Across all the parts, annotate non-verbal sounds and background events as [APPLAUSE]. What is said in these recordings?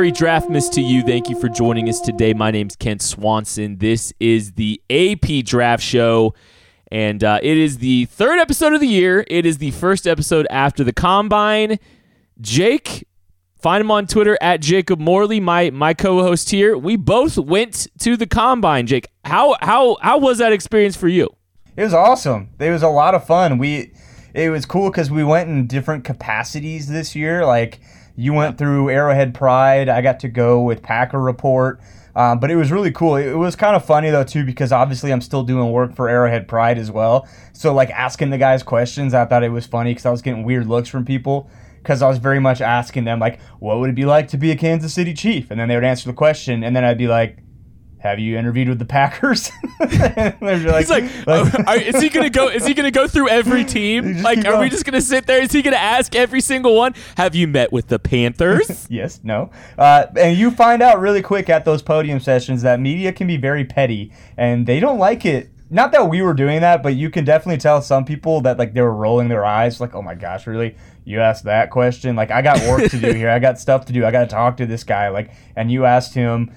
merry draftmas to you. Thank you for joining us today. My name's Kent Swanson. This is the AP Draft Show, and uh, it is the third episode of the year. It is the first episode after the combine. Jake, find him on Twitter at Jacob Morley, my my co-host here. We both went to the combine. Jake, how how how was that experience for you? It was awesome. It was a lot of fun. We it was cool because we went in different capacities this year. Like you went through Arrowhead Pride. I got to go with Packer Report. Um, but it was really cool. It, it was kind of funny though too because obviously I'm still doing work for Arrowhead Pride as well. So like asking the guys questions, I thought it was funny because I was getting weird looks from people because I was very much asking them like, what would it be like to be a Kansas City Chief? And then they would answer the question, and then I'd be like, have you interviewed with the Packers? [LAUGHS] They'd He's like, [LAUGHS] like- "Oh, are- is he gonna go? Is he gonna go through every [LAUGHS] team? Like, are we just gonna sit there? Is he gonna ask every single one? Have you met with the Panthers? Yes, no. Uh, and you find out really quick at those podium sessions that media can be very petty and they don't like it. Not that we were doing that, but you can definitely tell some people that like they were rolling their eyes, like, "Oh my gosh, really? You asked that question? Like, I got work to do here. I got stuff to do. I got to talk to this guy. Like, and you asked him."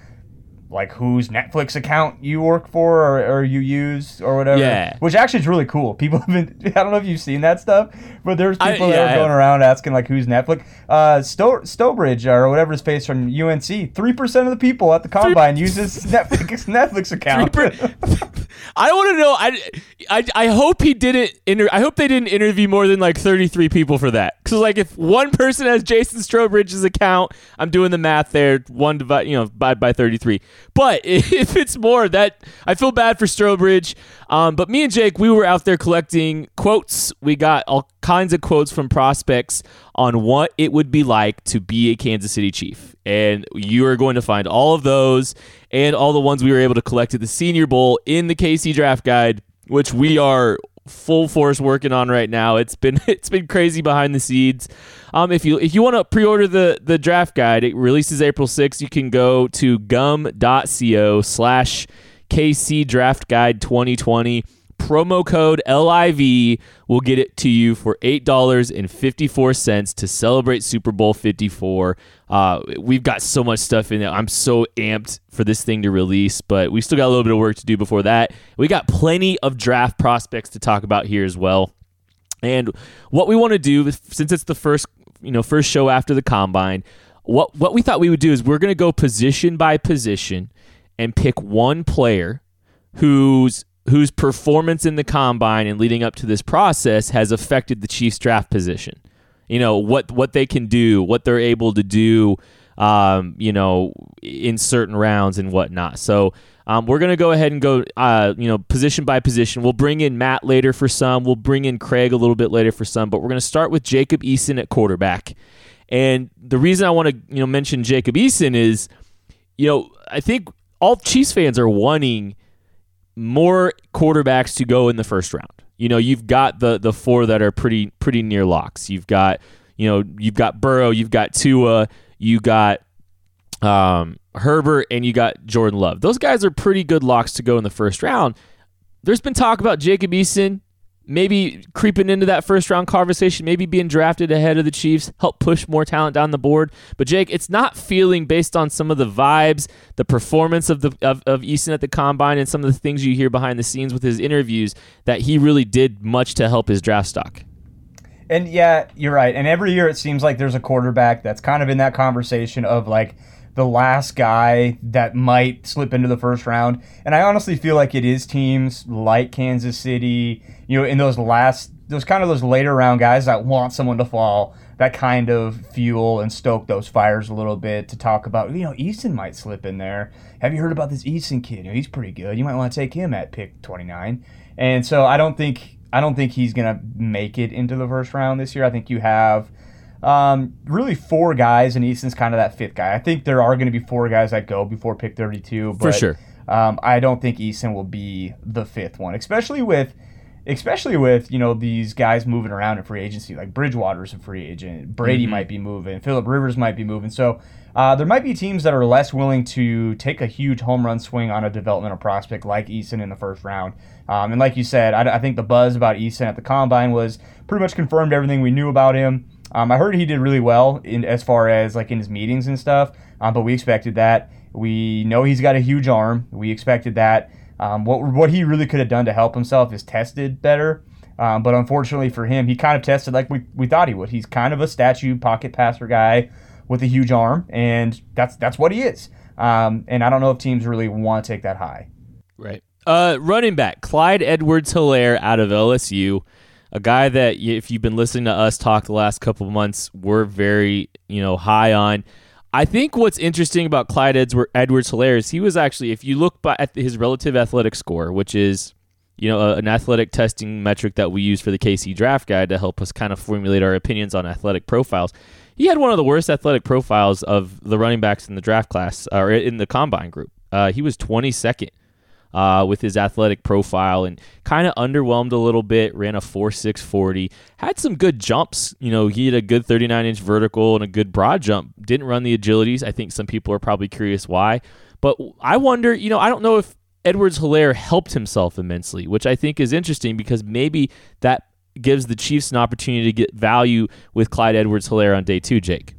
Like whose Netflix account you work for or, or you use or whatever. Yeah. Which actually is really cool. People [LAUGHS] have been I don't know if you've seen that stuff, but there's I- people yeah, that are going around asking like who's Netflix. Uh, Stow- Stowbridge or whatever his face from UNC. Three percent of the people at the combine uses Netflix [LAUGHS] Netflix account. [LAUGHS] I want to know. I, I, I hope he didn't. Inter- I hope they didn't interview more than like thirty three people for that. Because like if one person has Jason Strowbridge's account, I'm doing the math there. One divide, you know, by by thirty three. But [LAUGHS] if it's more, that I feel bad for Strowbridge. Um, but me and Jake, we were out there collecting quotes. We got all kinds of quotes from prospects on what it would be like to be a Kansas City Chief. And you are going to find all of those and all the ones we were able to collect at the Senior Bowl in the KC Draft Guide, which we are full force working on right now. It's been [LAUGHS] it's been crazy behind the scenes. Um, if you if you want to pre-order the the draft guide, it releases April 6th. You can go to gum.co slash KC Draft Guide 2020. Promo code LIV will get it to you for $8.54 to celebrate Super Bowl 54. Uh, we've got so much stuff in there. I'm so amped for this thing to release, but we still got a little bit of work to do before that. We got plenty of draft prospects to talk about here as well. And what we want to do, since it's the first, you know, first show after the combine, what what we thought we would do is we're going to go position by position and pick one player whose whose performance in the combine and leading up to this process has affected the Chiefs draft position. You know what what they can do, what they're able to do, um, you know, in certain rounds and whatnot. So um, we're gonna go ahead and go, uh, you know, position by position. We'll bring in Matt later for some. We'll bring in Craig a little bit later for some. But we're gonna start with Jacob Eason at quarterback. And the reason I want to you know mention Jacob Eason is, you know, I think all Chiefs fans are wanting more quarterbacks to go in the first round. You know, you've got the the four that are pretty pretty near locks. You've got you know you've got Burrow, you've got Tua, you got um, Herbert, and you got Jordan Love. Those guys are pretty good locks to go in the first round. There's been talk about Jacob Eason maybe creeping into that first round conversation, maybe being drafted ahead of the Chiefs, help push more talent down the board. But Jake, it's not feeling based on some of the vibes, the performance of the of, of Easton at the combine, and some of the things you hear behind the scenes with his interviews that he really did much to help his draft stock. And yeah, you're right. And every year it seems like there's a quarterback that's kind of in that conversation of like the last guy that might slip into the first round. And I honestly feel like it is teams like Kansas City, you know, in those last, those kind of those later round guys that want someone to fall, that kind of fuel and stoke those fires a little bit to talk about, you know, Easton might slip in there. Have you heard about this Easton kid? You know, he's pretty good. You might want to take him at pick 29. And so I don't think, I don't think he's going to make it into the first round this year. I think you have, um, really four guys, and Easton's kind of that fifth guy. I think there are going to be four guys that go before pick 32. But, For sure. Um, I don't think Easton will be the fifth one, especially with, especially with you know these guys moving around in free agency. Like Bridgewater's a free agent, Brady Mhm. might be moving, Philip Rivers might be moving. So uh, there might be teams that are less willing to take a huge home run swing on a developmental prospect like Easton in the first round. Um, and like you said, I, I think the buzz about Easton at the combine was pretty much confirmed everything we knew about him. Um, I heard he did really well in as far as like in his meetings and stuff, um, but we expected that. We know he's got a huge arm. We expected that. Um, what what he really could have done to help himself is tested better. Um, but unfortunately for him, he kind of tested like we, we thought he would. He's kind of a statue pocket passer guy with a huge arm, and that's that's what he is. Um, and I don't know if teams really want to take that high. Right. Uh, running back Clyde Edwards Helaire out of LSU, a guy that if you've been listening to us talk the last couple months, we're very you know high on. I think what's interesting about Clyde Edwards Helaire is he was actually, if you look by at his relative athletic score, which is you know a, an athletic testing metric that we use for the KC Draft Guide to help us kind of formulate our opinions on athletic profiles. He had one of the worst athletic profiles of the running backs in the draft class or in the combine group. Uh, he was 22nd uh, with his athletic profile and kind of underwhelmed a little bit. Ran a 4.640. Had some good jumps. You know, he had a good 39 inch vertical and a good broad jump. Didn't run the agilities. I think some people are probably curious why. But I wonder, you know, I don't know if Edwards Helaire helped himself immensely, which I think is interesting because maybe that gives the Chiefs an opportunity to get value with Clyde Edwards Helaire on day two, Jake.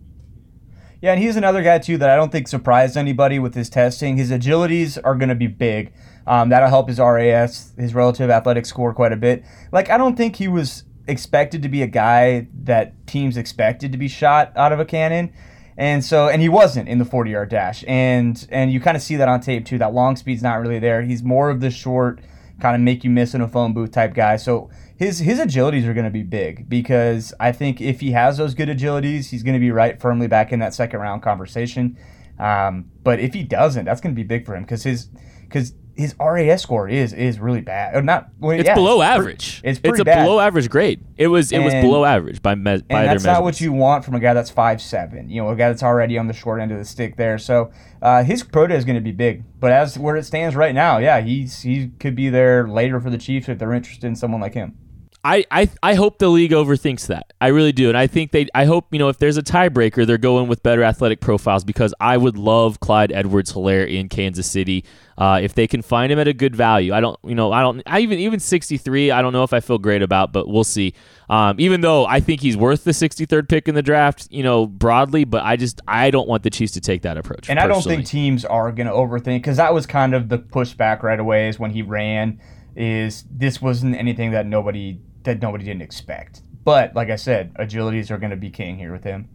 Yeah, and he's another guy too that I don't think surprised anybody with his testing. His agilities are going to be big. Um, that'll help his RAS, his relative athletic score, quite a bit. Like I don't think he was expected to be a guy that teams expected to be shot out of a cannon. And so, and he wasn't in the 40 yard dash. And, and you kind of see that on tape too. That long speed's not really there. He's more of the short, kind of make you miss in a phone booth type guy. So his, his agilities are going to be big because I think if he has those good agilities, he's going to be right firmly back in that second round conversation. Um, but if he doesn't, that's going to be big for him because his, because his RAS score is is really bad. Or not. Well, It's yeah, below pre- average. it's pretty a bad. below average grade. It was it was below average by me- by and their that's not what you want from a guy that's five seven. You know, a guy that's already on the short end of the stick there. So uh, his pro day is going to be big. But as where it stands right now, yeah, he's he could be there later for the Chiefs if they're interested in someone like him. I, I I hope the league overthinks that. I really do, and I think they. I hope you know if there's a tiebreaker, they're going with better athletic profiles because I would love Clyde Edwards Helaire in Kansas City uh, if they can find him at a good value. I don't you know I don't I even even 63. I don't know if I feel great about, but we'll see. Um, even though I think he's worth the 63rd pick in the draft, you know broadly, but I just I don't want the Chiefs to take that approach. And I don't think teams are going to overthink because that was kind of the pushback right away is when he ran. Is this wasn't anything that nobody that nobody didn't expect. But like I said, agilities are going to be king here with him.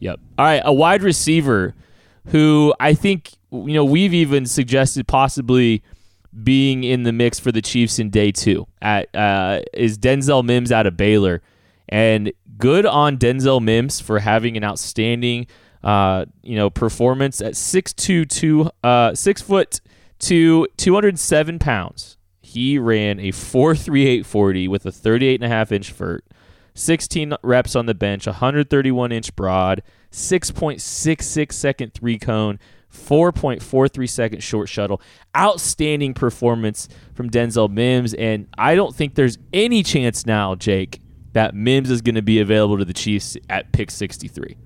Yep. All right, a wide receiver who I think you know we've even suggested possibly being in the mix for the Chiefs in day two at uh, is Denzel Mims out of Baylor, and good on Denzel Mims for having an outstanding uh, you know performance at six two two uh, six foot two two hundred seven pounds. He ran a four three eight forty with a thirty eight and a half inch vert. 16 reps on the bench, 131 inch broad, 6.66 second three cone, 4.43 second short shuttle. Outstanding performance from Denzel Mims. And I don't think there's any chance now, Jake, that Mims is going to be available to the Chiefs at pick 63.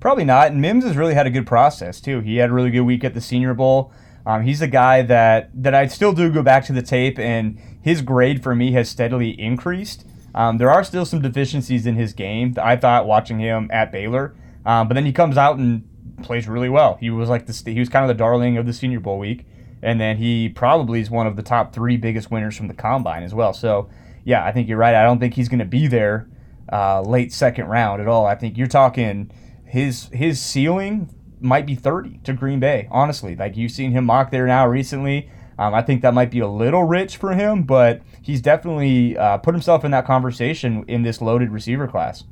Probably not. And Mims has really had a good process too. He had a really good week at the Senior Bowl. Um, he's a guy that that I still do go back to the tape, and his grade for me has steadily increased. Um, there are still some deficiencies in his game. I thought watching him at Baylor, um, but then he comes out and plays really well. He was like the he was kind of the darling of the Senior Bowl week, and then he probably is one of the top three biggest winners from the combine as well. So yeah, I think you're right. I don't think he's going to be there uh, late second round at all. I think you're talking his his ceiling might be 30 to Green Bay. Honestly, like you've seen him mock there now recently. Um, I think that might be a little rich for him, but he's definitely uh, put himself in that conversation in this loaded receiver class.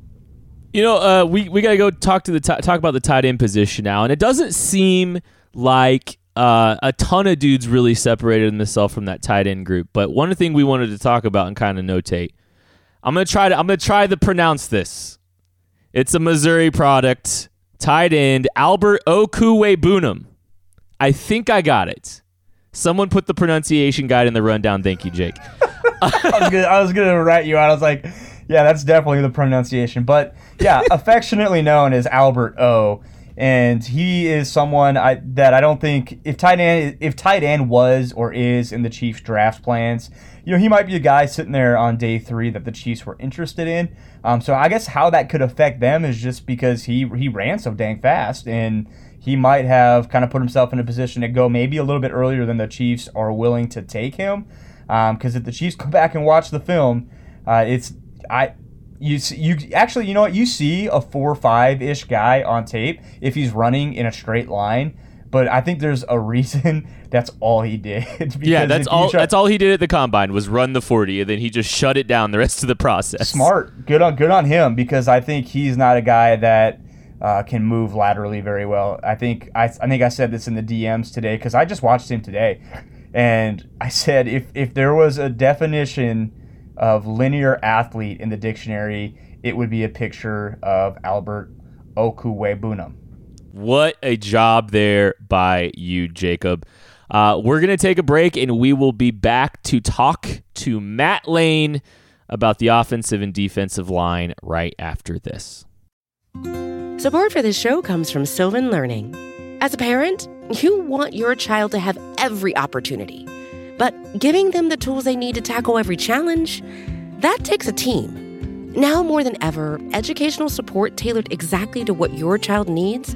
You know, uh, we we gotta go talk to the t- talk about the tight end position now, and it doesn't seem like uh, a ton of dudes really separated themselves from that tight end group. But one thing we wanted to talk about and kind of notate, I'm gonna try to I'm gonna try to pronounce this. It's a Missouri product, tight end Albert Okwuegbunam. I think I got it. Someone put the pronunciation guide in the rundown. Thank you, Jake. [LAUGHS] I was gonna, I was gonna write you out. I was like, yeah, that's definitely the pronunciation. But yeah, [LAUGHS] affectionately known as Albert O. And he is someone I, that I don't think if tight end if tight end was or is in the Chiefs draft plans, you know, he might be a guy sitting there on day three that the Chiefs were interested in. Um, so I guess how that could affect them is just because he he ran so dang fast and he might have kind of put himself in a position to go maybe a little bit earlier than the Chiefs are willing to take him. Because um, if the Chiefs go [LAUGHS] back and watch the film, uh, it's I you you actually you know what you see a four five ish guy on tape if he's running in a straight line. But I think there's a reason [LAUGHS] that's all he did. [LAUGHS] yeah, that's all. Try, that's all he did at the combine was run the forty, and then he just shut it down the rest of the process. Smart, good on good on him because I think he's not a guy that uh, can move laterally very well. I think I, I think I said this in the DMs today because I just watched him today, and I said if if there was a definition of linear athlete in the dictionary, it would be a picture of Albert Okwuegbunam. What a job there by you, Jacob. Uh, we're going to take a break and we will be back to talk to Matt Lane about the offensive and defensive line right after this. Support for this show comes from Sylvan Learning. As a parent, you want your child to have every opportunity, but giving them the tools they need to tackle every challenge, that takes a team. Now more than ever, educational support tailored exactly to what your child needs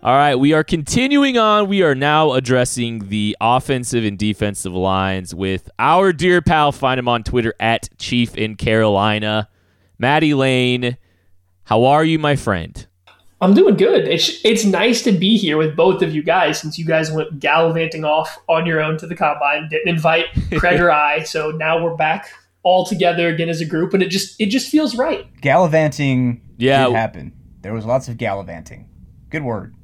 All right, we are continuing on. We are now addressing the offensive and defensive lines with our dear pal. Find him on Twitter at Chief in Carolina. Maddie Lane, how are you, my friend? I'm doing good. It's it's nice to be here with both of you guys since you guys went gallivanting off on your own to the combine, didn't invite [LAUGHS] Craig or I. So now we're back all together again as a group, and it just it just feels right. Gallivanting yeah. did happen. There was lots of gallivanting. Good word.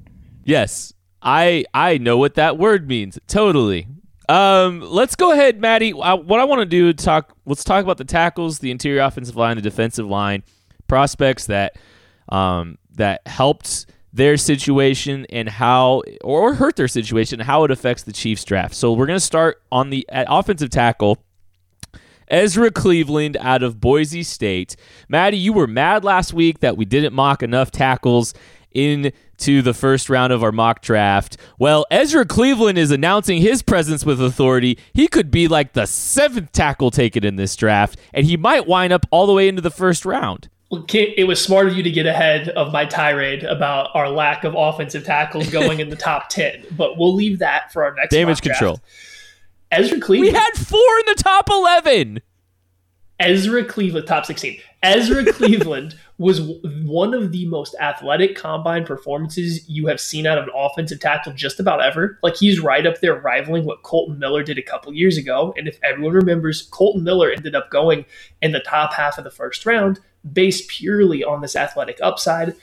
Yes, I I know what that word means. Totally. Um, let's go ahead, Maddie. I, what I want to do talk. Let's talk about the tackles, the interior offensive line, the defensive line, prospects that um, that helped their situation and how or hurt their situation, how it affects the Chiefs draft. So we're gonna start on the offensive tackle. Ezra Cleveland out of Boise State. Maddie, you were mad last week that we didn't mock enough tackles into the first round of our mock draft. Well, Ezra Cleveland is announcing his presence with authority. He could be like the seventh tackle taken in this draft, and he might wind up all the way into the first round. It was smart of you to get ahead of my tirade about our lack of offensive tackles going in the top [LAUGHS] 10, but we'll leave that for our next damage control. Ezra Cleveland. We had four in the top 11. Ezra Cleveland, top 16. Ezra Cleveland [LAUGHS] was one of the most athletic combine performances you have seen out of an offensive tackle just about ever. Like he's right up there rivaling what Kolton Miller did a couple years ago. And if everyone remembers, Kolton Miller ended up going in the top half of the first round based purely on this athletic upside.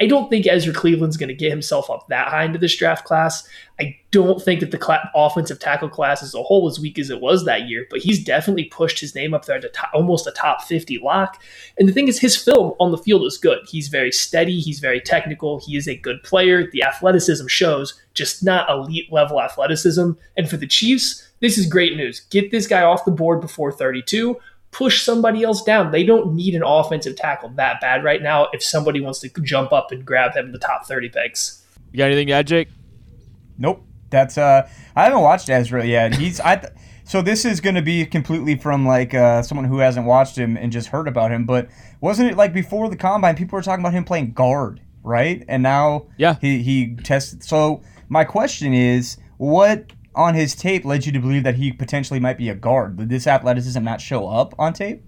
I don't think Ezra Cleveland's going to get himself up that high into this draft class. I don't think that the cl- offensive tackle class as a whole as weak as it was that year, but he's definitely pushed his name up there to almost a top 50 lock. And the thing is, his film on the field is good. He's very steady, he's very technical, he is a good player. The athleticism shows, just not elite level athleticism. And for the Chiefs, this is great news. Get this guy off the board before 32 push somebody else down. They don't need an offensive tackle that bad right now if somebody wants to jump up and grab him in the top 30 picks. You got anything to add, Jake? Nope. That's uh I haven't watched Ezra yet. He's I th- so this is going to be completely from like uh, someone who hasn't watched him and just heard about him, but wasn't it like before the combine people were talking about him playing guard, right? And now Yeah. he he tested so my question is what on his tape led you to believe that he potentially might be a guard? Did this athleticism not show up on tape?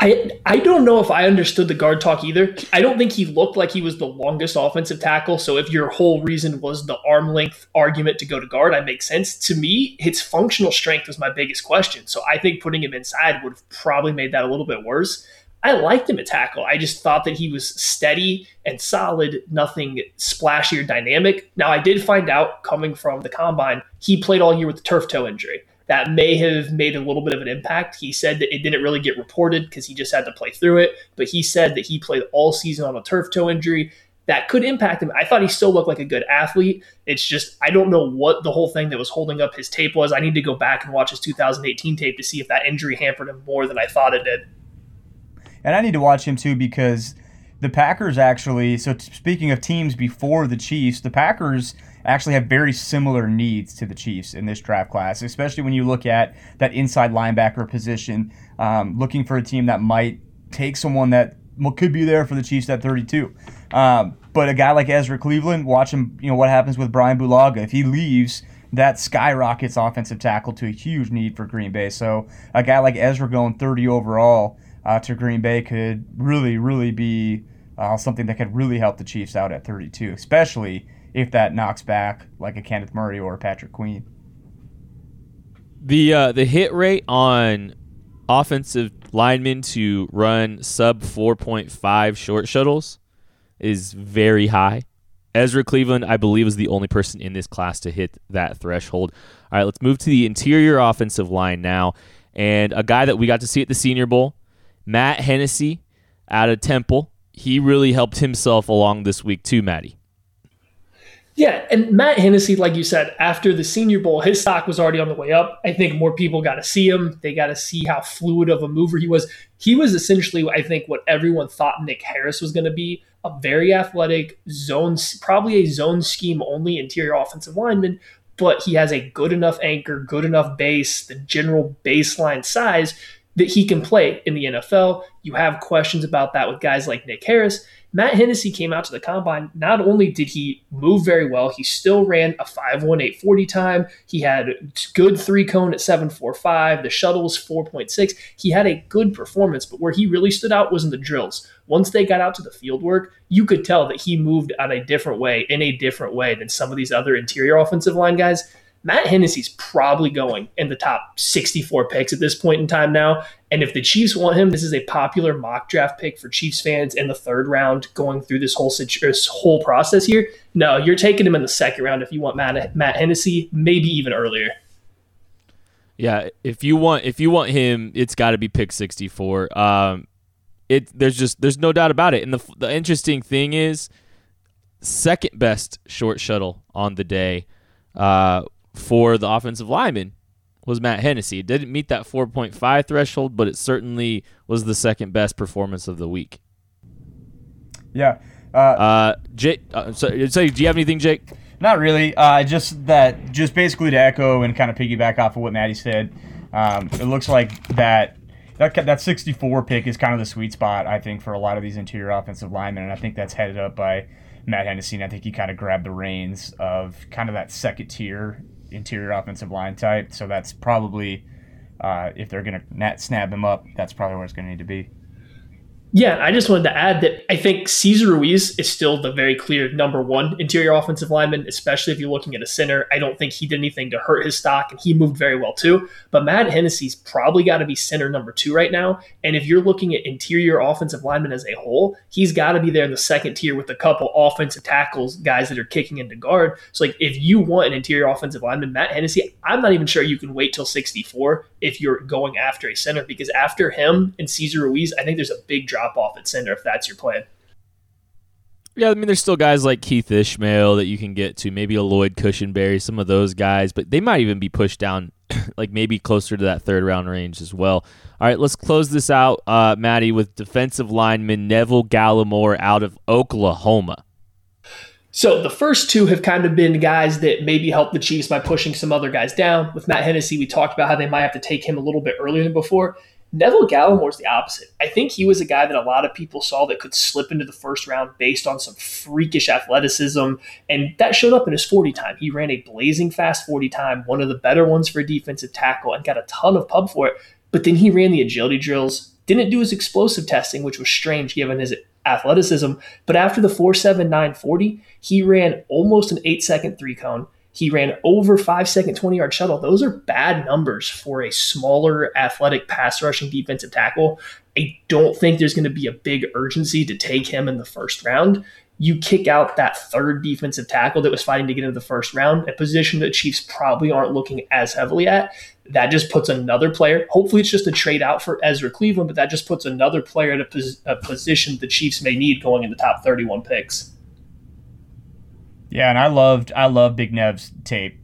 I I don't know if I understood the guard talk either. I don't think he looked like he was the longest offensive tackle. So if your whole reason was the arm length argument to go to guard, I make sense. To me, his functional strength was my biggest question. So I think putting him inside would have probably made that a little bit worse. I liked him at tackle. I just thought that he was steady and solid, nothing splashy or dynamic. Now I did find out coming from the combine, he played all year with the turf toe injury that may have made a little bit of an impact. He said that it didn't really get reported because he just had to play through it, but he said that he played all season on a turf toe injury. That could impact him. I thought he still looked like a good athlete. It's just, I don't know what the whole thing that was holding up his tape was. I need to go back and watch his 2018 tape to see if that injury hampered him more than I thought it did. And I need to watch him too because the Packers actually. So t- speaking of teams before the Chiefs, the Packers actually have very similar needs to the Chiefs in this draft class, especially when you look at that inside linebacker position, um, looking for a team that might take someone that could be there for the Chiefs at 32. Um, but a guy like Ezra Cleveland, watch him. You know what happens with Brian Bulaga if he leaves. That skyrockets offensive tackle to a huge need for Green Bay. So a guy like Ezra going 30 overall uh, to Green Bay could really, really be uh, something that could really help the Chiefs out at 32, especially if that knocks back like a Kenneth Murray or Patrick Queen. The uh, the hit rate on offensive linemen to run sub 4.5 short shuttles is very high. Ezra Cleveland, I believe, is the only person in this class to hit that threshold. All right, let's move to the interior offensive line now. And a guy that we got to see at the Senior Bowl, Matt Hennessy out of Temple. He really helped himself along this week too, Maddie. Yeah, and Matt Hennessy, like you said, after the Senior Bowl, his stock was already on the way up. I think more people got to see him. They got to see how fluid of a mover he was. He was essentially, I think, what everyone thought Nick Harris was going to be a very athletic zone, probably a zone scheme only interior offensive lineman, but he has a good enough anchor, good enough base, the general baseline size that he can play in the NFL. You have questions about that with guys like Nick Harris. Matt Hennessy came out to the combine. Not only did he move very well, he still ran a 5.1840 time. He had good three cone at 7.45. The shuttle was 4.6. He had a good performance, but where he really stood out was in the drills. Once they got out to the field work, you could tell that he moved on a different way, in a different way than some of these other interior offensive line guys. Matt Hennessy's probably going in the top 64 picks at this point in time now. And if the Chiefs want him, this is a popular mock draft pick for Chiefs fans in the third round going through this whole this whole process here. No, you're taking him in the second round if you want Matt, Matt Hennessy, maybe even earlier. Yeah, if you want if you want him, it's got to be pick 64. Um it there's just there's no doubt about it. And the the interesting thing is second best short shuttle on the day. Uh for the offensive lineman was Matt Hennessy. It didn't meet that 4.5 threshold, but it certainly was the second best performance of the week. Yeah. Uh, Uh, Jake, uh, so, so do you have anything, Jake? Not really. Uh, just that, just basically to echo and kind of piggyback off of what Maddie said. Um, it looks like that that that 64 pick is kind of the sweet spot, I think, for a lot of these interior offensive linemen, and I think that's headed up by Matt Hennessy. And I think he kind of grabbed the reins of kind of that second tier interior offensive line type. So that's probably uh, if they're gonna snap him up, that's probably where it's gonna need to be. Yeah, I just wanted to add that I think Cesar Ruiz is still the very clear number one interior offensive lineman, especially if you're looking at a center. I don't think he did anything to hurt his stock, and he moved very well too. But Matt Hennessy's probably got to be center number two right now. And if you're looking at interior offensive linemen as a whole, he's got to be there in the second tier with a couple offensive tackles, guys that are kicking into guard. So, like, if you want an interior offensive lineman, Matt Hennessy, I'm not even sure you can wait till 64 if you're going after a center because after him and Cesar Ruiz, I think there's a big drop off at center if that's your plan. Yeah, I mean, there's still guys like Keith Ismael that you can get to, maybe a Lloyd Cushenberry, some of those guys, but they might even be pushed down, [CLEARS THROAT] like maybe closer to that third round range as well. All right, let's close this out, uh, Maddie, with defensive lineman Neville Gallimore out of Oklahoma. So the first two have kind of been guys that maybe helped the Chiefs by pushing some other guys down. With Matt Hennessy, we talked about how they might have to take him a little bit earlier than before. Neville Gallimore's the opposite. I think he was a guy that a lot of people saw that could slip into the first round based on some freakish athleticism, and that showed up in his 40 time. He ran a blazing fast 40 time, one of the better ones for a defensive tackle, and got a ton of pub for it. But then he ran the agility drills, didn't do his explosive testing, which was strange given his athleticism. But after the 4.7940, he ran almost an eight second three cone he ran over five second 20 yard shuttle. Those are bad numbers for a smaller, athletic, pass rushing defensive tackle. I don't think there's going to be a big urgency to take him in the first round. You kick out that third defensive tackle that was fighting to get into the first round, a position that Chiefs probably aren't looking as heavily at. That just puts another player. Hopefully, it's just a trade out for Ezra Cleveland, but that just puts another player at a, pos- a position the Chiefs may need going in the top 31 picks. Yeah, and I loved I love Big Nev's tape.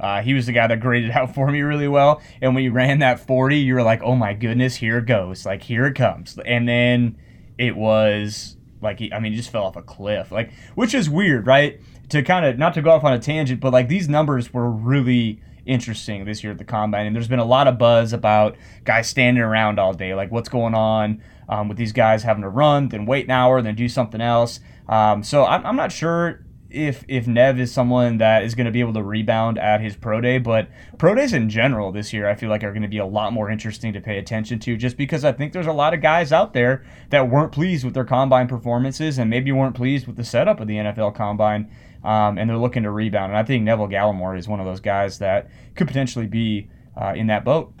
Uh, he was the guy that graded [LAUGHS] out for me really well. And when you ran that 40, you were like, oh my goodness, here it goes. Like, here it comes. And then it was like, I mean, he just fell off a cliff. Like, which is weird, right? To kind of, not to go off on a tangent, but like these numbers were really interesting this year at the combine. And there's been a lot of buzz about guys standing around all day. Like, what's going on um, with these guys having to run, then wait an hour, then do something else. Um, so I'm, I'm not sure if if Nev is someone that is going to be able to rebound at his pro day, but pro days in general this year I feel like are going to be a lot more interesting to pay attention to just because I think there's a lot of guys out there that weren't pleased with their combine performances and maybe weren't pleased with the setup of the NFL combine um, and they're looking to rebound. And I think Neville Gallimore is one of those guys that could potentially be uh, in that boat.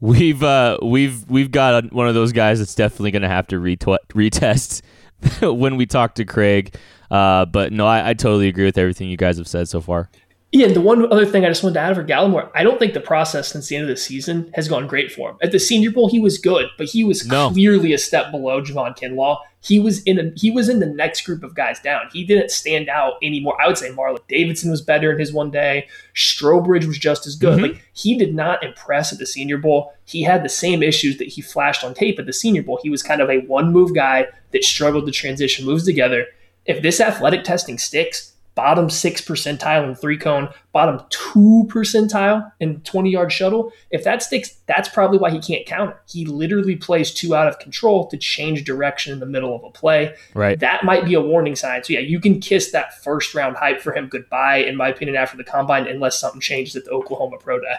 We've uh, we've we've got one of those guys that's definitely going to have to retw- retest [LAUGHS] when we talked to Craig. Uh, but no, I, I, totally agree with everything you guys have said so far. Yeah, and the one other thing I just wanted to add for Gallimore, I don't think the process since the end of the season has gone great for him. At the Senior Bowl, he was good, but he was no. clearly a step below Javon Kinlaw. He was in a, he was in the next group of guys down. He didn't stand out anymore. I would say Marlon Davidson was better in his one day. Strowbridge was just as good. Mm-hmm. Like he did not impress at the Senior Bowl. He had the same issues that he flashed on tape at the Senior Bowl. He was kind of a one move guy that struggled to transition moves together. If this athletic testing sticks, bottom six percentile in three cone, bottom two percentile in 20 yard shuttle. If that sticks, that's probably why he can't counter. He literally plays too out of control to change direction in the middle of a play. Right. That might be a warning sign. So, yeah, you can kiss that first round hype for him goodbye, in my opinion, after the combine, unless something changes at the Oklahoma Pro Day.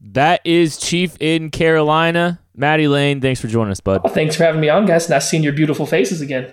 That is Chief in Carolina. Maddie Lane, thanks for joining us, bud. Well, thanks for having me on, guys. Nice seeing your beautiful faces again.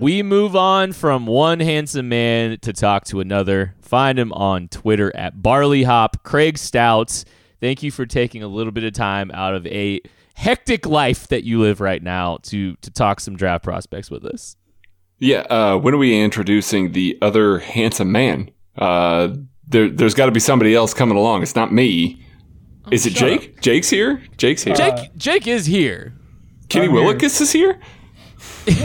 We move on from one handsome man to talk to another. Find him on Twitter at BarleyHop. Craig Stouts, thank you for taking a little bit of time out of a hectic life that you live right now to to talk some draft prospects with us. Yeah, uh, when are we introducing the other handsome man? Uh, there, has got to be somebody else coming along. It's not me. Oh, is it Jake? Up. Jake's here. Jake's here. Jake. Jake is here. Kenny Willekes is here. What? is here. [LAUGHS]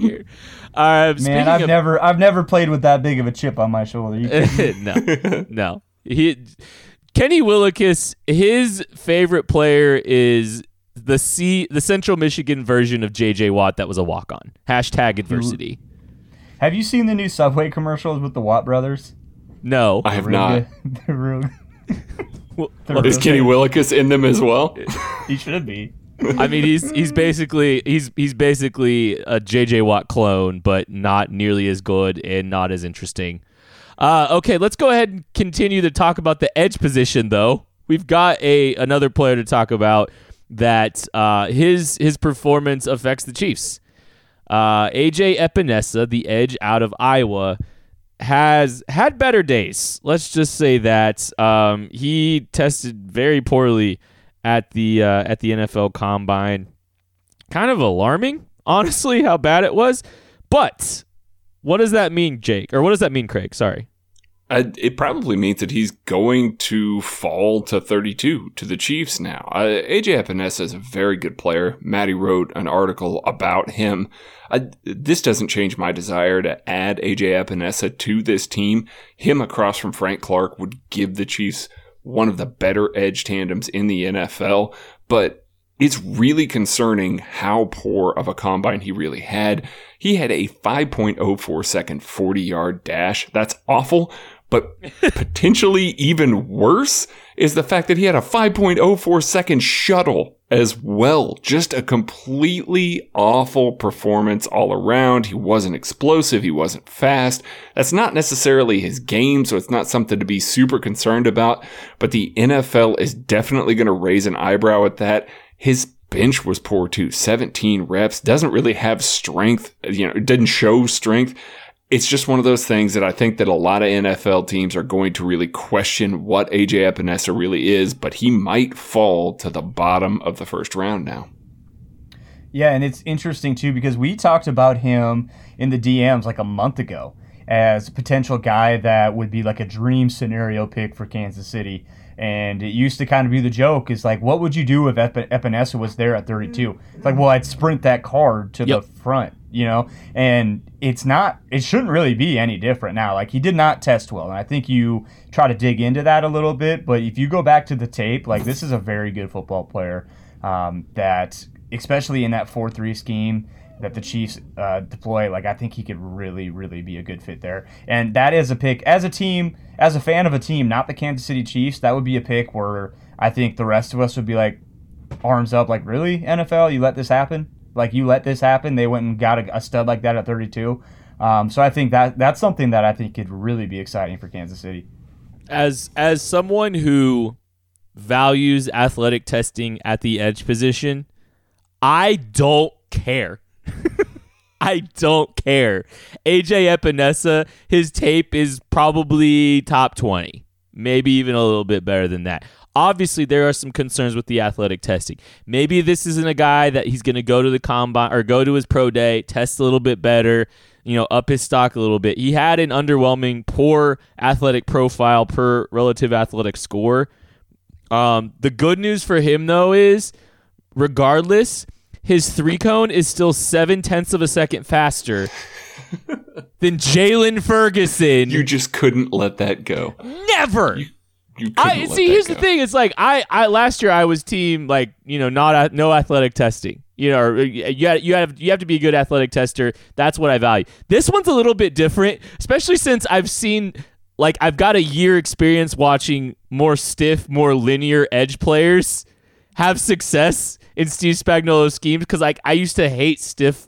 [LAUGHS] Uh, speaking Man, I've of- never I've never played with that big of a chip on my shoulder. You kidding me? [LAUGHS] no, no. He Kenny Willekes, his favorite player is the C, the Central Michigan version of JJ Watt that was a walk on. Hashtag adversity. Have you seen the new Subway commercials with the Watt brothers? No, I have Real not. good. They're real. Well, Is Kenny good. In them as well? He should be. I mean he's he's basically he's he's basically a JJ Watt clone, but not nearly as good and not as interesting. Uh, okay, let's go ahead and continue to talk about the edge position, though. We've got a another player to talk about that uh, his his performance affects the Chiefs. Uh, AJ Epenesa, the edge out of Iowa, has had better days. Let's just say that um, he tested very poorly at the uh, at the NFL Combine. Kind of alarming, honestly, how bad it was. But what does that mean, Jake? Or what does that mean, Craig? Sorry. It probably means that he's going to fall to 32 to the Chiefs now. Uh, AJ Epenesa is a very good player. Maddie wrote an article about him. This doesn't change my desire to add AJ Epenesa to this team. Him across from Frank Clark would give the Chiefs one of the better edge tandems in the NFL, but it's really concerning how poor of a combine he really had. He had a 5.04 second 40 yard dash. That's awful. But [LAUGHS] potentially even worse is the fact that he had a 5.04 second shuttle as well. Just a completely awful performance all around. He wasn't explosive. He wasn't fast. That's not necessarily his game, so it's not something to be super concerned about. But the NFL is definitely going to raise an eyebrow at that. His bench was poor too. 17 reps. Doesn't really have strength. You know, it didn't show strength it's just one of those things that I think that a lot of NFL teams are going to really question what AJ Epenesa really is, but he might fall to the bottom of the first round now. Yeah, and it's interesting too because we talked about him in the DMs like a month ago as a potential guy that would be like a dream scenario pick for Kansas City. And it used to kind of be the joke is like, what would you do if Ep- Epenesa was there at 32? It's like, well, I'd sprint that card to Yep. the front, you know? And it's not, it shouldn't really be any different now. Like, he did not test well. And I think you try to dig into that a little bit. But if you go back to the tape, like, this is a very good football player um, that, especially in that 4 3 scheme, that the Chiefs uh, deploy, like I think he could really, really be a good fit there. And that is a pick as a team, as a fan of a team, not the Kansas City Chiefs. That would be a pick where I think the rest of us would be like, arms up, like really NFL, you let this happen? Like you let this happen? They went and got a, a stud like that at 32. Um, so I think that that's something that I think could really be exciting for Kansas City. as as someone who values athletic testing at the edge position, I don't care. [LAUGHS] I don't care. AJ Epenesa, his tape is probably top 20, maybe even a little bit better than that. Obviously, there are some concerns with the athletic testing. Maybe this isn't a guy that he's going to go to the combine or go to his pro day, test a little bit better, you know, up his stock a little bit. He had an underwhelming, poor athletic profile per relative athletic score. Um, the good news for him, though, is regardless, his three cone is still seven tenths of a second faster [LAUGHS] than Jaylon Ferguson. You just couldn't let that go. never. You couldn't I see. Here's the thing. It's like I, I last year I was team like you know not no athletic testing. You know, you have, you have you have to be a good athletic tester. That's what I value. This one's a little bit different, especially since I've seen like I've got a year experience watching more stiff, more linear edge players have success in Steve Spagnuolo's schemes because like I used to hate stiff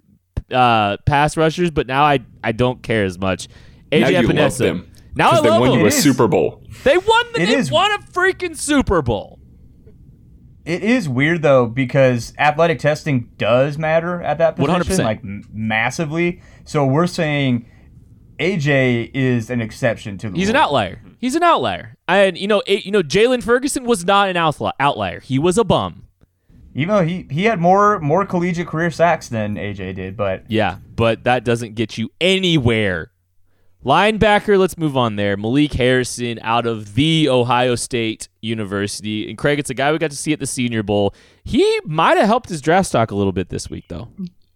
uh, pass rushers, but now I I don't care as much. AJ you Epenesa. Them. Now I 'Cause they love won them. you a It is. Super Bowl. They won. The, It they is- won a freaking Super Bowl. It is weird though because athletic testing does matter at that position, 100%. like massively. So we're saying AJ is an exception to the He's an outlier. He's an outlier. And you know, it, you know, Jaylon Ferguson was not an outli- outlier. He was a bum. Even though he, he had more more collegiate career sacks than AJ did, but Yeah, but that doesn't get you anywhere Linebacker, let's move on there. Malik Harrison out of the Ohio State University. And Craig, it's a guy we got to see at the Senior Bowl. He might have helped his draft stock a little bit this week, though.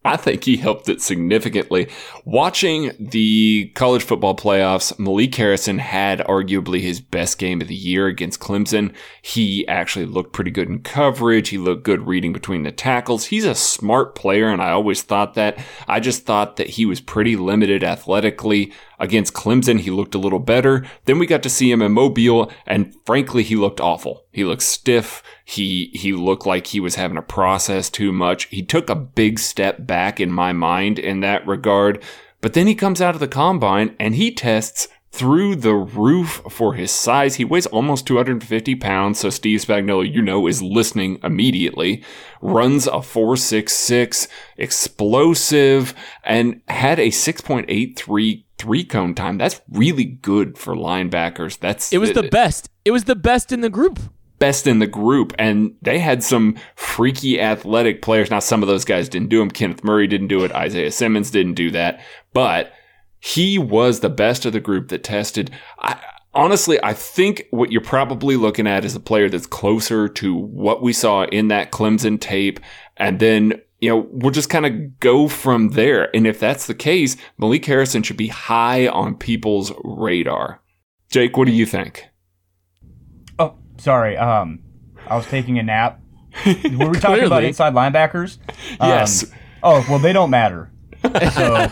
I think he helped it significantly. Watching the college football playoffs, Malik Harrison had arguably his best game of the year against Clemson. He actually looked pretty good in coverage. He looked good reading between the tackles. He's a smart player, and I always thought that. I just thought that he was pretty limited athletically. Against Clemson, he looked a little better. Then we got to see him in Mobile, and frankly, he looked awful. He looked stiff. He he looked like he was having to process too much. He took a big step back in my mind in that regard. But then he comes out of the combine and he tests through the roof for his size. He weighs almost 250 pounds, so Steve Spagnuolo, you know, is listening immediately. Runs a 4.66, explosive, and had a 6.83 three cone time. That's really good for linebackers. That's It was the best. It was the best in the group. best in the group, and they had some freaky athletic players. Now, some of those guys didn't do them. Kenneth Murray didn't do it. Isaiah Simmons didn't do that, but he was the best of the group that tested. I, honestly, I think what you're probably looking at is a player that's closer to what we saw in that Clemson tape, and then. You know, we'll just kind of go from there. And if that's the case, Malik Harrison should be high on people's radar. Jake, what do you think? Oh, sorry. Um, I was taking a nap. [LAUGHS] Were we talking about inside linebackers? Um, Yes. Oh well, they don't matter. So [LAUGHS]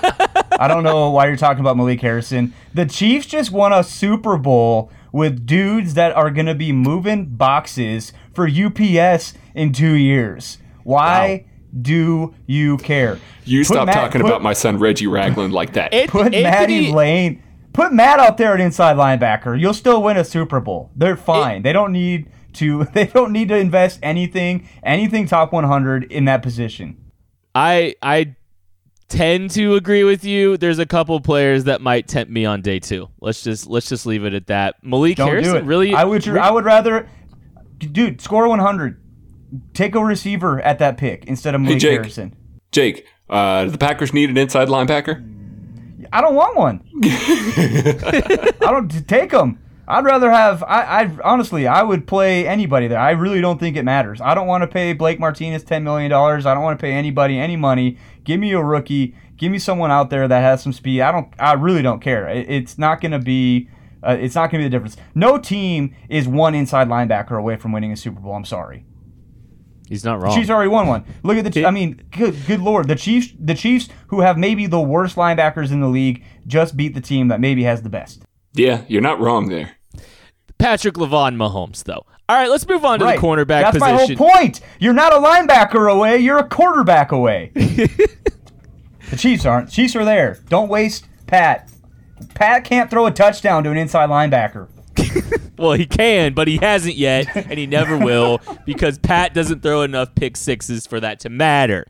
I don't know why you're talking about Malik Harrison. The Chiefs just won a Super Bowl with dudes that are going to be moving boxes for UPS in two years. Why do you care? You Put stop Matt- talking put- about my son Reggie Ragland like that. It- Put Anthony- Matty Lane. Put Matt out there at inside linebacker. You'll still win a Super Bowl. They're fine. they don't need to. [LAUGHS] They don't need to invest anything, anything top 100 in that position. I I tend to agree with you. There's a couple players that might tempt me on day two. Let's just let's just leave it at that. Malik Don't Harrison do it. really. I would. I would rather, dude, score 100. Take a receiver at that pick instead of Malik Jake. Harrison. Jake, uh, the Packers need an inside linebacker? I don't want one. [LAUGHS] I don't take them. I'd rather have. I, I honestly, I would play anybody there. I really don't think it matters. I don't want to pay Blake Martinez ten million dollars. I don't want to pay anybody any money. Give me a rookie. Give me someone out there that has some speed. I don't. I really don't care. It, it's not going to be. Uh, it's not going to be the difference. No team is one inside linebacker away from winning a Super Bowl. I'm sorry. He's not wrong. Chiefs already won one. Look at the. I mean, good, good lord, the Chiefs, the Chiefs, who have maybe the worst linebackers in the league, just beat the team that maybe has the best. Yeah, you're not wrong there. Patrick Lavon Mahomes though. All right, let's move on to Right. the cornerback That's position. That's my whole point. You're not a linebacker away. You're a quarterback away. [LAUGHS] the Chiefs aren't. Chiefs are there. Don't waste Pat. Pat can't throw a touchdown to an inside linebacker. [LAUGHS] Well, he can, but he hasn't yet, and he never will because Pat doesn't throw enough pick sixes for that to matter.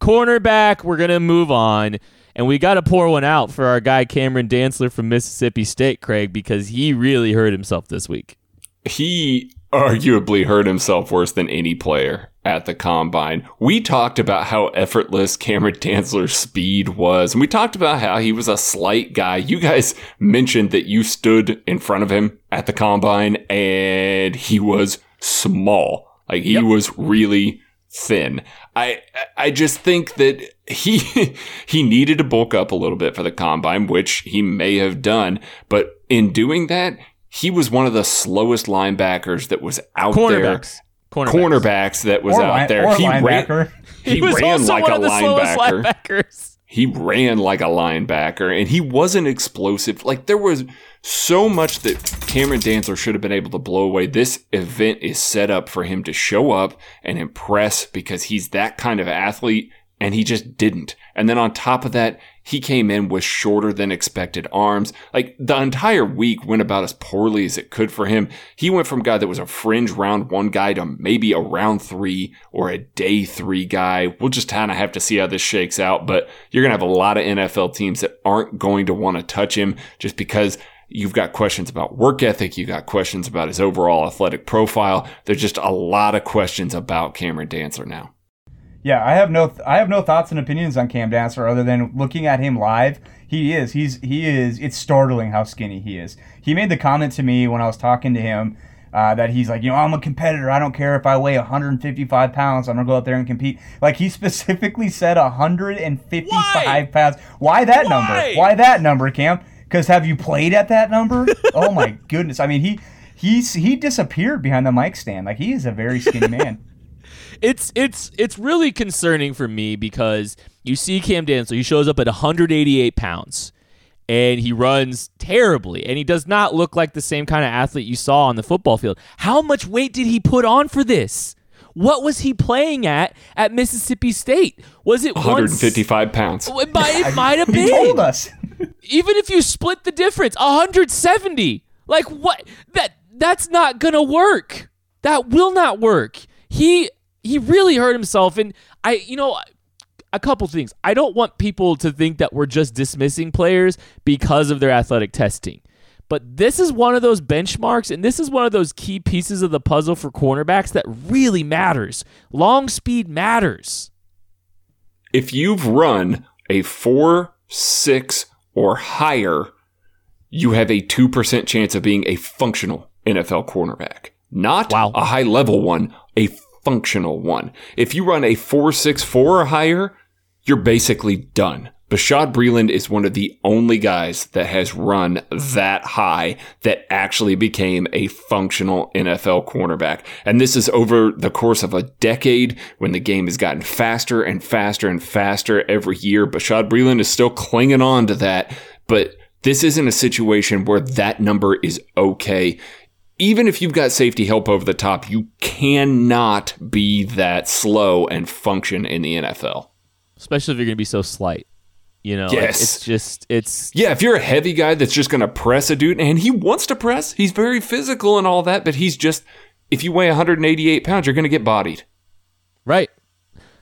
Cornerback, we're gonna move on, and we got to pour one out for our guy Cameron Dantzler from Mississippi State, Craig, because he really hurt himself this week. He arguably hurt himself worse than any player at the combine. We talked about how effortless Cameron Dantzler's speed was, and we talked about how he was a slight guy. You guys mentioned that you stood in front of him at the combine and he was small. Like he was really thin. I I just think that he [LAUGHS] he needed to bulk up a little bit for the combine, which he may have done, but in doing that, he was one of the slowest linebackers that was out there. Cornerbacks. Cornerbacks that was Or out line- there. or he linebacker. ran. He, He was ran also like one a of the slowest linebacker linebackers. he ran like a linebacker and he wasn't explosive. Like there was so much that Cameron Dantzler should have been able to blow away. This event is set up for him to show up and impress because he's that kind of athlete and he just didn't. And then on top of that, he came in with shorter than expected arms. Like the entire week went about as poorly as it could for him. He went from guy that was a fringe round one guy to maybe a round three or a day three guy. We'll just kind of have to see how this shakes out, but you're going to have a lot of NFL teams that aren't going to want to touch him just because You've got questions about work ethic. You got questions about his overall athletic profile. There's just a lot of questions about Cameron Dantzler now. Yeah, I have no th- I have no thoughts and opinions on Cam Dantzler other than looking at him live. He is he's he is it's startling how skinny he is. He made the comment to me when I was talking to him uh, that he's like, you know, I'm a competitor. I don't care if I weigh 155 pounds. I'm gonna go out there and compete. Like he [LAUGHS] specifically said 155 Why? pounds. Why that Why? number? Why that number, Cam? Because have you played at that number? [LAUGHS] oh my goodness! I mean, he he's he disappeared behind the mic stand. Like he is a very skinny man. It's it's it's really concerning for me because you see Cam Dantzler, he shows up at 188 pounds, and he runs terribly, and he does not look like the same kind of athlete you saw on the football field. How much weight did he put on for this? What was he playing at at Mississippi State? Was it 155 pounds. It might, it [LAUGHS] might have He told been. us. Even if you split the difference, 170. Like what? That that's not gonna work. That will not work. He he really hurt himself, and I you know a couple things. I don't want people to think that we're just dismissing players because of their athletic testing. But this is one of those benchmarks, and this is one of those key pieces of the puzzle for cornerbacks that really matters. Long speed matters. If you've run a 4, 6, or higher, you have a 2% chance of being a functional NFL cornerback. Not Wow. a high level one, a functional one. If you run a 464 or higher, you're basically done. Bashaud Breeland is one of the only guys that has run that high that actually became a functional NFL cornerback. And this is over the course of a decade when the game has gotten faster and faster and faster every year. Bashaud Breeland is still clinging on to that, but this isn't a situation where that number is okay. Even if you've got safety help over the top, you cannot be that slow and function in the NFL. Especially if you're going to be so slight. You know, like, Yes. it's just, it's Yeah, if you're a heavy guy that's just going to press a dude, and he wants to press, he's very physical and all that, but he's just, if you weigh 188 pounds, you're going to get bodied. Right.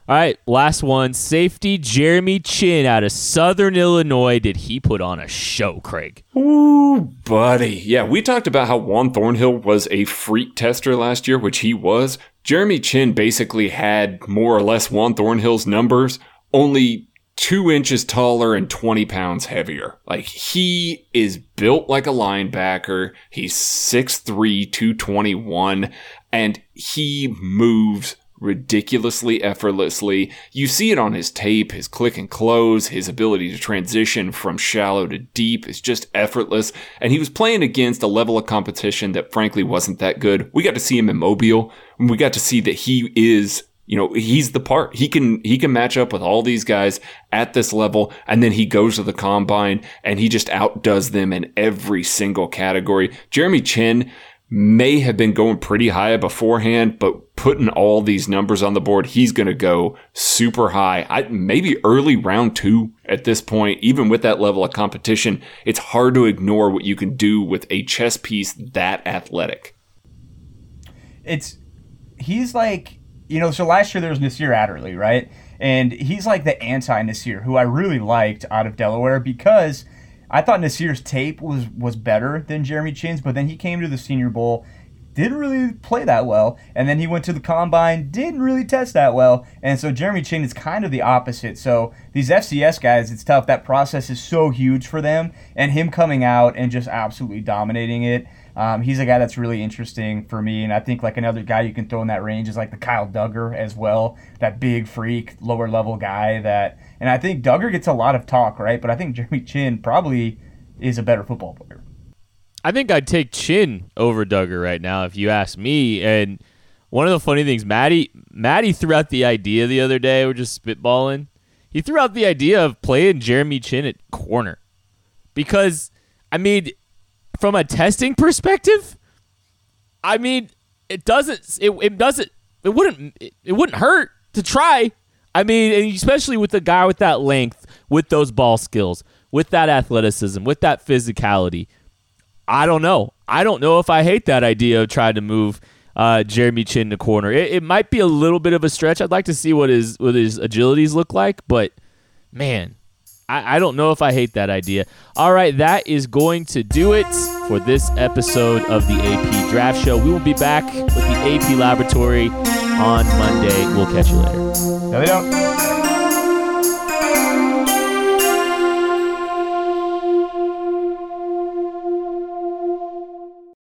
All right, last one. Safety Jeremy Chinn out of Southern Illinois. Did he put on a show, Craig? Ooh, buddy. Yeah, we talked about how Juan Thornhill was a freak tester last year, which he was. Jeremy Chinn basically had more or less Juan Thornhill's numbers, only two inches taller and 20 pounds heavier. Like, he is built like a linebacker. He's 6'3, 221, and he moves ridiculously effortlessly. You see it on his tape, his click and close, his ability to transition from shallow to deep is just effortless. And he was playing against a level of competition that frankly wasn't that good. We got to see him in Mobile, and we got to see that he is you know he's the part he can he can match up with all these guys at this level and then he goes to the combine and he just outdoes them in every single category jeremy chinn may have been going pretty high beforehand but putting all these numbers on the board he's going to go super high. I, maybe early round two at this point even with that level of competition it's hard to ignore what you can do with a chess piece that athletic. It's he's like you know so last year there was Nasir Adderley right? And he's like the anti Nasir who I really liked out of Delaware because I thought Nasir's tape was was better than Jeremy Chinn's but then he came to the Senior Bowl didn't really play that well and then he went to the combine didn't really test that well and so Jeremy Chinn is kind of the opposite so these FCS guys it's tough that process is so huge for them and him coming out and just absolutely dominating it um, he's a guy that's really interesting for me, and I think like another guy you can throw in that range is like the Kyle Dugger as well, that big freak, lower level guy. That, and I think Dugger gets a lot of talk, right? But I think Jeremy Chinn probably is a better football player. I think I'd take Chinn over Dugger right now if you ask me. And one of the funny things, Maddie, Maddie threw out the idea the other day. We're just spitballing. He threw out the idea of playing Jeremy Chinn at corner because, I mean, from a testing perspective, I mean, it doesn't, it, it doesn't, it wouldn't, it, it wouldn't hurt to try. I mean, especially with the guy with that length, with those ball skills, with that athleticism, with that physicality. I don't know. I don't know if I hate that idea of trying to move uh, Jeremy Chinn to corner. It, it might be a little bit of a stretch. I'd like to see what his what his agilities look like, but man, I, I don't know if I hate that idea. All right, that is going to do it for this episode of the AP Draft Show. We will be back with the AP Laboratory on Monday. We'll catch you later. No, they don't.